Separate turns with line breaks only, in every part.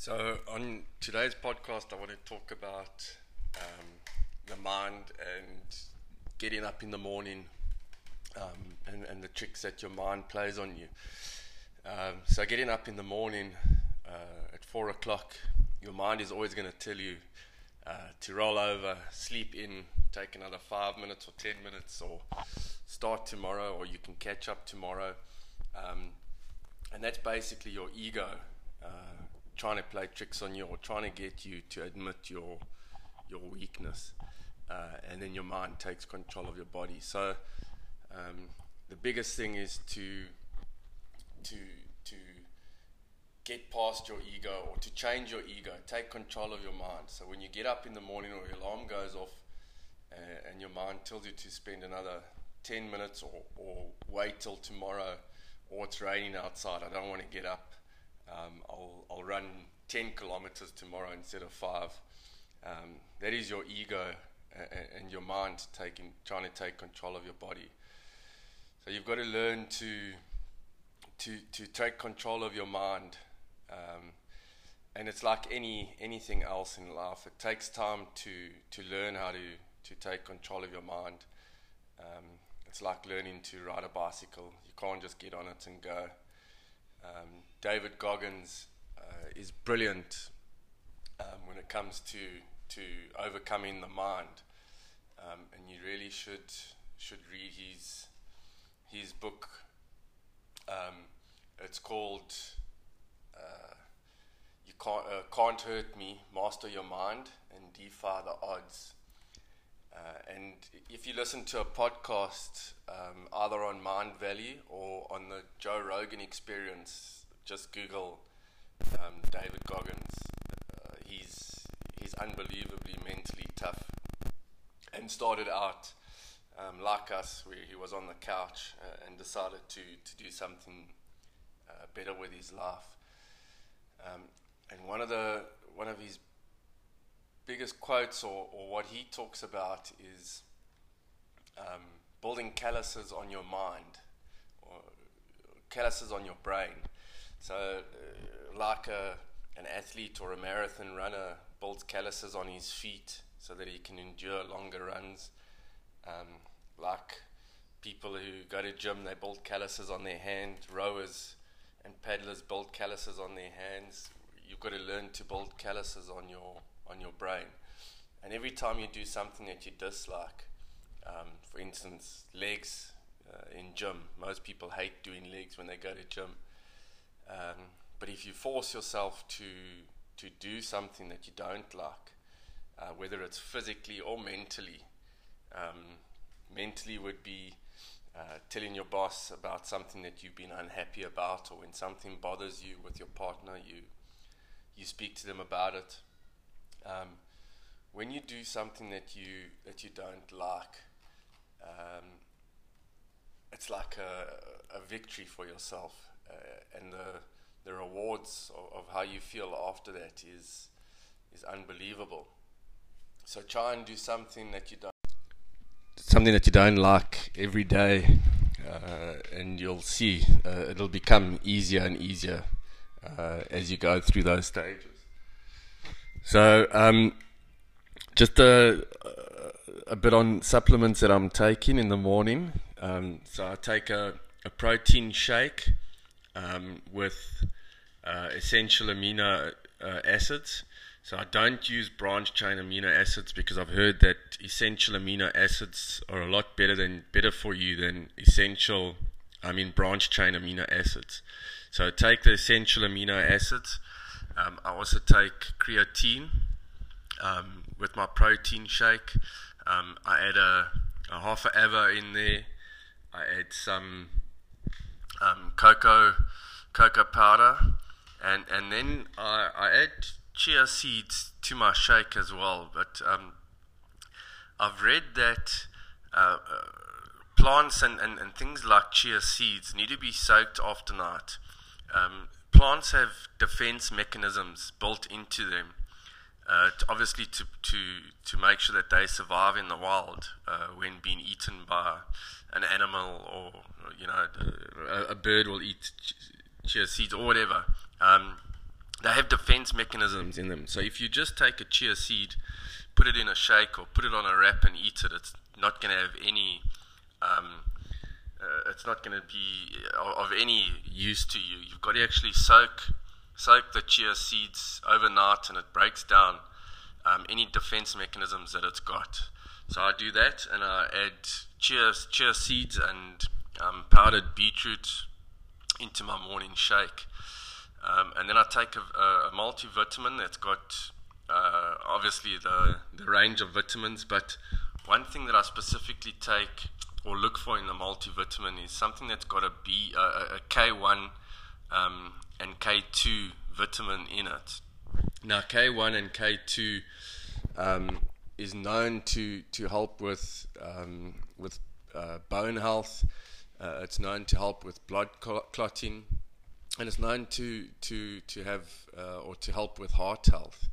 So, on today's podcast, I want to talk about um, the mind and getting up in the morning um, and, and, the tricks that your mind plays on you. Um, so, getting up in the morning uh, at four o'clock, your mind is always going to tell you uh, to roll over, sleep in, take another five minutes or ten minutes, or start tomorrow, or you can catch up tomorrow. Um, and that's basically your ego uh, trying to play tricks on you or trying to get you to admit your your weakness, uh, and then your mind takes control of your body. So um, the biggest thing is to to to get past your ego or to change your ego, take control of your mind. So when you get up in the morning or your alarm goes off, uh, and your mind tells you to spend another 10 minutes or, or wait till tomorrow or it's raining outside, I don't want to get up. Um, I'll, I'll run 10 kilometers tomorrow instead of five. Um, that is your ego and, and your mind taking, trying to take control of your body. So you've got to learn to, to, to take control of your mind. Um, and it's like any anything else in life. It takes time to, to learn how to, to take control of your mind. Um, it's like learning to ride a bicycle. You can't just get on it and go. Um, David Goggins uh, is brilliant um, when it comes to to overcoming the mind, um, and you really should should read his his book. Um, it's called uh, "You Can't uh, Can't Hurt Me: Master Your Mind and Defy the Odds." Uh, and if you listen to a podcast, um, either on Mindvalley or on the Joe Rogan Experience, just Google um, David Goggins. Uh, he's he's unbelievably mentally tough, and started out um, like us, where he was on the couch uh, and decided to to do something uh, better with his life. Um, and one of the one of his biggest quotes or, or what he talks about is um, building calluses on your mind or calluses on your brain. So, uh, like a, an athlete or a marathon runner builds calluses on his feet so that he can endure longer runs. Um, like people who go to gym, they build calluses on their hand. Rowers and paddlers build calluses on their hands. You've got to learn to build calluses on your on your brain. And every time you do something that you dislike, um, for instance, legs uh, in gym, most people hate doing legs when they go to gym. Um, but if you force yourself to to do something that you don't like, uh, whether it's physically or mentally, um, mentally would be uh, telling your boss about something that you've been unhappy about, or when something bothers you with your partner, you you speak to them about it. Um, when you do something that you that you don't like, um, it's like a, a victory for yourself, uh, and the the rewards of, of, how you feel after that is is unbelievable. So try and do something that you don't something that you don't like every day, uh, and you'll see uh, it'll become easier and easier uh, as you go through those stages. So, um, just a, a bit on supplements that I'm taking in the morning. Um, so, I take a, a protein shake um, with uh, essential amino uh, acids. So, I don't use branch chain amino acids because I've heard that essential amino acids are a lot better than better for you than essential, I mean, branch chain amino acids. So, take the essential amino acids. Um, I also take creatine um, with my protein shake. Um, I add a, a, half a ava in there. I add some um, cocoa cocoa powder, and and then I, I add chia seeds to my shake as well. But um, I've read that. Uh, uh, plants and, and, and things like chia seeds need to be soaked after night. Um, plants have defense mechanisms built into them. Uh, to obviously, to, to, to make sure that they survive in the wild uh, when being eaten by an animal or, you know, a, a bird will eat chia seeds or whatever. Um, they have defense mechanisms in them. So if you just take a chia seed, put it in a shake or put it on a wrap and eat it, it's not going to have any. Um, uh, it's not going to be of any use to you. You've got to actually soak soak the chia seeds overnight, and it breaks down um, any defense mechanisms that it's got. So I do that, and I add chia chia seeds and um, powdered beetroot into my morning shake. Um, and then I take a, a, multivitamin that's got uh, obviously the, the range of vitamins, but one thing that I specifically take or look for in the multivitamin is something that's got a B, uh, a K1 um, and K2 vitamin in it. Now, K1 and K2 um, is known to, to help with um, with uh, bone health. Uh, it's known to help with blood clotting, and it's known to to to have uh, or to help with heart health.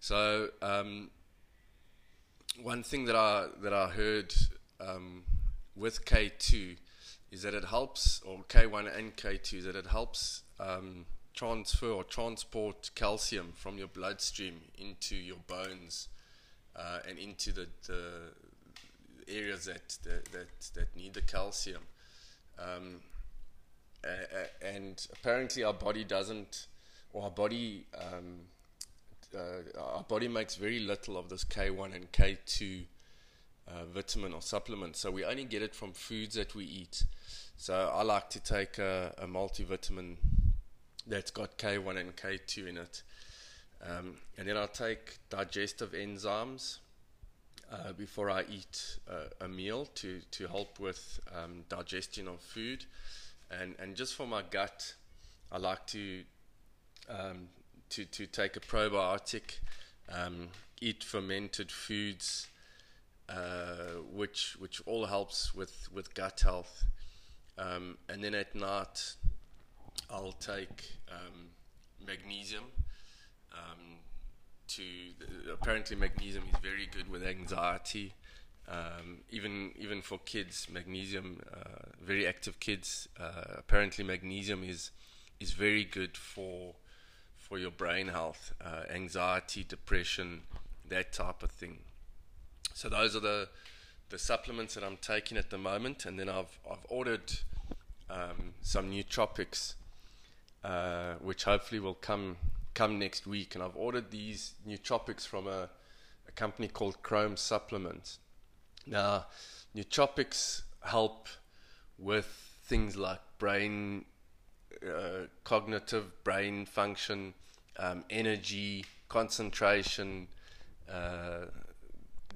So um, one thing that I that I heard um, with K2 is that it helps, or K1 and K2, that it helps um, transfer or transport calcium from your bloodstream into your bones uh, and into the, the areas that, that, that, that, need the calcium. Um, and apparently, our body doesn't, or our body, um, uh, our body makes very little of this K1 and K2 uh, vitamin or supplement. So we only get it from foods that we eat. So I like to take a, a multivitamin that's got K1 and K2 in it. Um, and then I'll take digestive enzymes uh, before I eat a, meal to, to help with um, digestion of food. And, and just for my gut, I like to, um, to, to take a probiotic, um, eat fermented foods, uh, which which all helps with, with gut health. Um, and then at night, I'll take um, magnesium. Um, to apparently magnesium is very good with anxiety. Um, even even for kids, magnesium, uh, very active kids. Uh, apparently, magnesium is is very good for for your brain health, uh, anxiety, depression, that type of thing. So those are the the supplements that I'm taking at the moment, and then I've I've ordered um, some nootropics, uh, which hopefully will come come next week. And I've ordered these nootropics from a, a company called Chrome Supplements. Now, nootropics help with things like brain uh, cognitive brain function, um, energy, concentration, uh,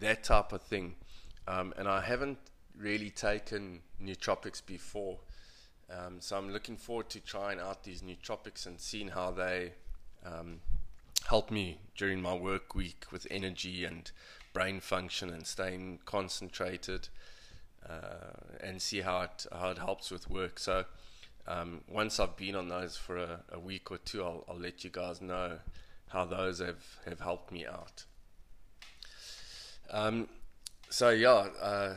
that type of thing. Um, and I haven't really taken nootropics before. Um, so I'm looking forward to trying out these nootropics and seeing how they um, help me during my work week with energy and brain function and staying concentrated uh, and see how it, how it helps with work. So um, once I've been on those for a, a week or two, I'll, I'll let you guys know how those have, have helped me out. Um, so yeah, uh,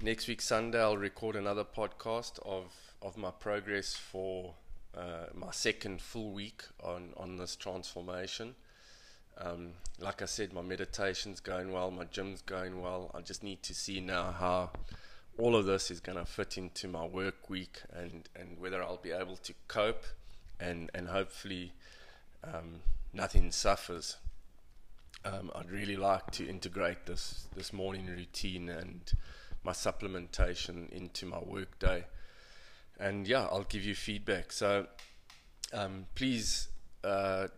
next week Sunday I'll record another podcast of of my progress for uh, my second full week on on this transformation. Um, like I said, my meditation's going well, my gym's going well. I just need to see now how all of this is going to fit into my work week and, and whether I'll be able to cope and, and hopefully um, nothing suffers um, I'd really like to integrate this this morning routine and my supplementation into my work day. And yeah, I'll give you feedback. So um, please uh,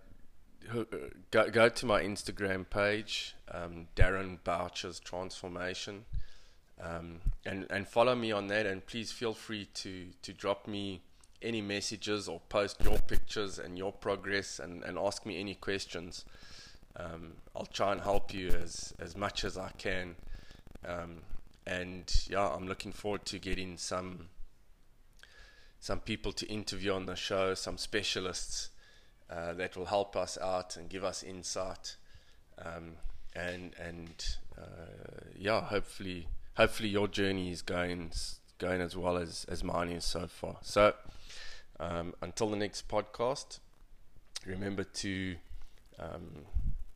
go, go to my Instagram page, um, Darren Boucher's Transformation, um, and and follow me on that. And please feel free to to drop me any messages or post your pictures and your progress and, and ask me any questions um, I'll try and help you as as much as I can. Um, and yeah, I'm looking forward to getting some some people to interview on the show, some specialists uh, that will help us out and give us insight. Um, and and uh, yeah, hopefully hopefully your journey is going going as well as as mine is so far. So um, until the next podcast, remember to um,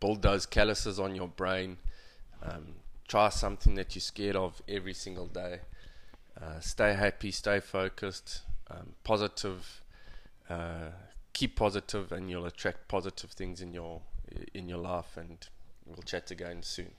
build those calluses on your brain. Um, try something that you're scared of every single day. Uh, stay happy, stay focused, um, positive. Uh, keep positive, and you'll attract positive things in your in your life. And we'll chat again soon.